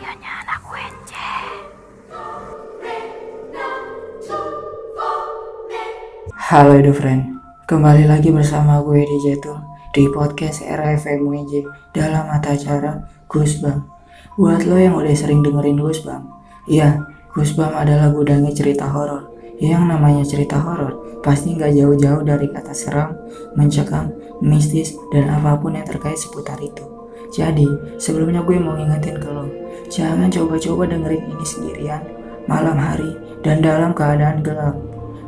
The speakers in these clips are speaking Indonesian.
radionya anak UNJ. Halo Edo Friend, kembali lagi bersama gue di Jatul di podcast RFM UNJ dalam mata acara Gus Bang. Buat lo yang udah sering dengerin Gus Bang, iya, Gus Bang adalah gudangnya cerita horor. Yang namanya cerita horor pasti nggak jauh-jauh dari kata seram, mencekam, mistis, dan apa pun yang terkait seputar itu. Jadi, sebelumnya gue mau ngingetin ke lo, jangan coba-coba dengerin ini sendirian, malam hari, dan dalam keadaan gelap.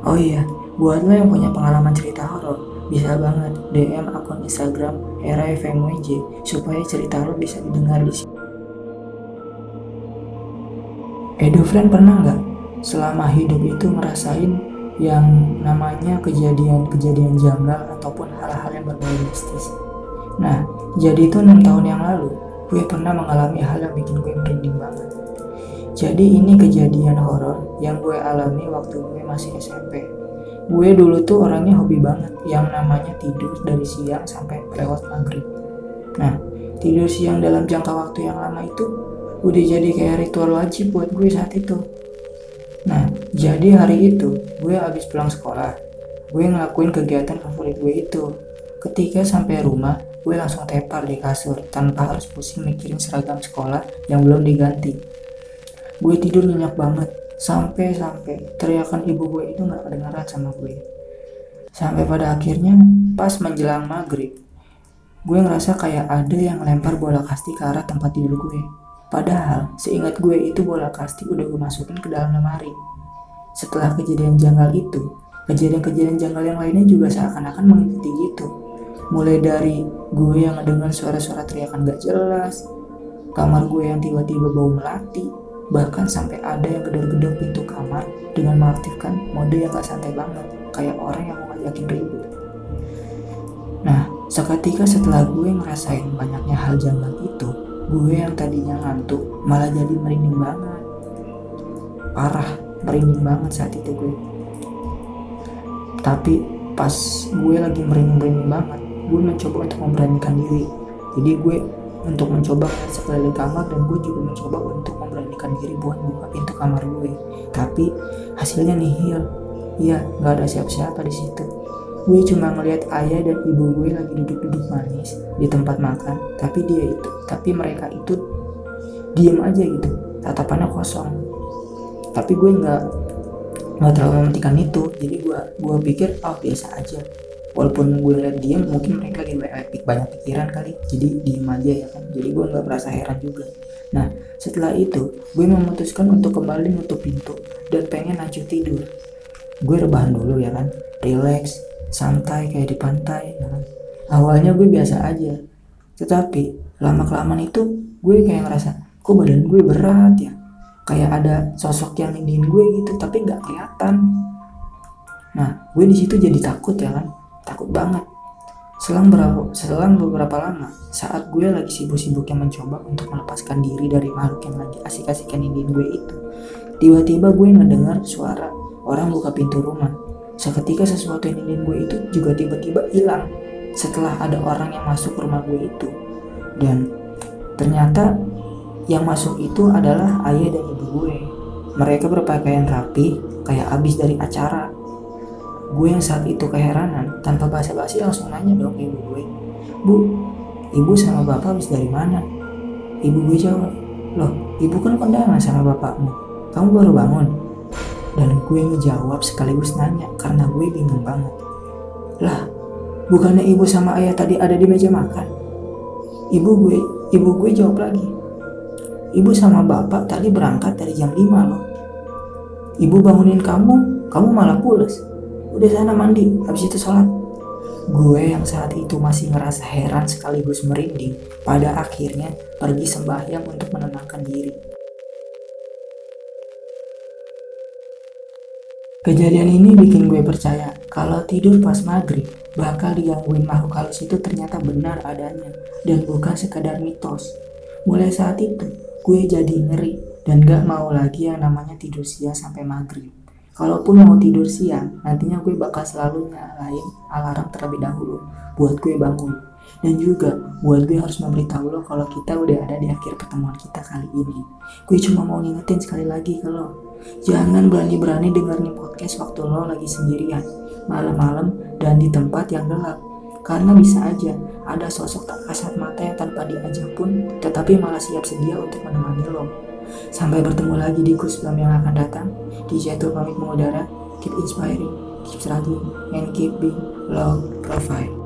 Oh iya, Buat lo yang punya pengalaman cerita horor, bisa banget DM akun Instagram RAFMWJ supaya cerita lo bisa didengar di sini. Edo friend pernah nggak selama hidup itu ngerasain yang namanya kejadian-kejadian janggal ataupun hal-hal yang berbau mistis? Nah, jadi itu enam tahun yang lalu, gue pernah mengalami hal yang bikin gue merinding banget. Jadi ini kejadian horor yang gue alami waktu gue masih SMP gue dulu tuh orangnya hobi banget yang namanya tidur dari siang sampai lewat maghrib. Nah tidur siang dalam jangka waktu yang lama itu udah jadi kayak ritual wajib buat gue saat itu. Nah jadi hari itu gue habis pulang sekolah gue ngelakuin kegiatan favorit gue itu. Ketika sampai rumah gue langsung tepar di kasur tanpa harus pusing mikirin seragam sekolah yang belum diganti. Gue tidur nyenyak banget sampai-sampai teriakan ibu gue itu nggak kedengaran sama gue. Sampai pada akhirnya pas menjelang maghrib gue ngerasa kayak ada yang lempar bola kasti ke arah tempat tidur gue. Padahal seingat gue itu bola kasti udah gue masukin ke dalam lemari. Setelah kejadian janggal itu kejadian-kejadian janggal yang lainnya juga seakan-akan mengikuti gitu mulai dari gue yang ngedengar suara-suara teriakan gak jelas kamar gue yang tiba-tiba bau melati Bahkan sampai ada yang gedor-gedor pintu kamar dengan mengaktifkan mode yang gak santai banget, kayak orang yang mau ngajakin ribut. Nah, seketika setelah gue ngerasain banyaknya hal janggal itu, gue yang tadinya ngantuk malah jadi merinding banget. Parah, merinding banget saat itu gue. Tapi pas gue lagi merinding-merinding banget, gue mencoba untuk memberanikan diri. Jadi gue untuk mencoba sekeliling kamar dan gue juga mencoba untuk memberanikan diri buat buka pintu kamar gue. Tapi hasilnya nihil. Iya nggak ada siapa-siapa di situ. Gue cuma ngelihat ayah dan ibu gue lagi duduk-duduk manis di tempat makan. Tapi dia itu tapi mereka itu diem aja gitu. Tatapannya kosong. Tapi gue nggak nggak terlalu mementingkan itu. Jadi gue gue pikir oh biasa aja walaupun gue liat diem mungkin mereka lagi banyak pikiran kali. Jadi diem aja ya kan. Jadi gue nggak merasa heran juga. Nah setelah itu gue memutuskan untuk kembali nutup pintu dan pengen lanjut tidur. Gue rebahan dulu ya kan. Relax santai kayak di pantai ya kan. Awalnya gue biasa aja. Tetapi lama kelamaan itu gue kayak ngerasa kok badan gue berat ya? Kayak ada sosok yang nindiin gue gitu tapi nggak kelihatan. Nah gue di situ jadi takut ya kan takut banget. Selang beberapa, selang beberapa lama, saat gue lagi sibuk-sibuknya mencoba untuk melepaskan diri dari makhluk yang lagi asik-asikan ini gue itu, tiba-tiba gue ngedengar suara orang buka pintu rumah. Seketika sesuatu yang ingin gue itu juga tiba-tiba hilang setelah ada orang yang masuk rumah gue itu. Dan ternyata yang masuk itu adalah ayah dan ibu gue. Mereka berpakaian rapi, kayak abis dari acara Gue yang saat itu keheranan, tanpa basa-basi langsung nanya dong ibu gue. Bu, ibu sama bapak habis dari mana? Ibu gue jawab, loh ibu kan kondangan sama bapakmu. Kamu baru bangun? Dan gue ngejawab sekaligus nanya karena gue bingung banget. Lah, bukannya ibu sama ayah tadi ada di meja makan? Ibu gue, ibu gue jawab lagi. Ibu sama bapak tadi berangkat dari jam 5 loh. Ibu bangunin kamu, kamu malah pulas udah sana mandi habis itu sholat gue yang saat itu masih ngerasa heran sekaligus merinding pada akhirnya pergi sembahyang untuk menenangkan diri Kejadian ini bikin gue percaya kalau tidur pas maghrib bakal digangguin makhluk halus itu ternyata benar adanya dan bukan sekadar mitos. Mulai saat itu, gue jadi ngeri dan gak mau lagi yang namanya tidur siang sampai maghrib. Kalaupun mau tidur siang, nantinya gue bakal selalu nyalain alarm terlebih dahulu buat gue bangun. Dan juga buat gue harus memberitahu lo kalau kita udah ada di akhir pertemuan kita kali ini. Gue cuma mau ngingetin sekali lagi ke lo. Jangan berani-berani dengerin podcast waktu lo lagi sendirian. malam-malam, dan di tempat yang gelap. Karena bisa aja ada sosok tak kasat mata yang tanpa diajak pun tetapi malah siap sedia untuk menemani lo. Sampai bertemu lagi di Goosebump yang akan datang. Di Jatuh pamit mengudara. Keep inspiring, keep struggling, and keep being love provide.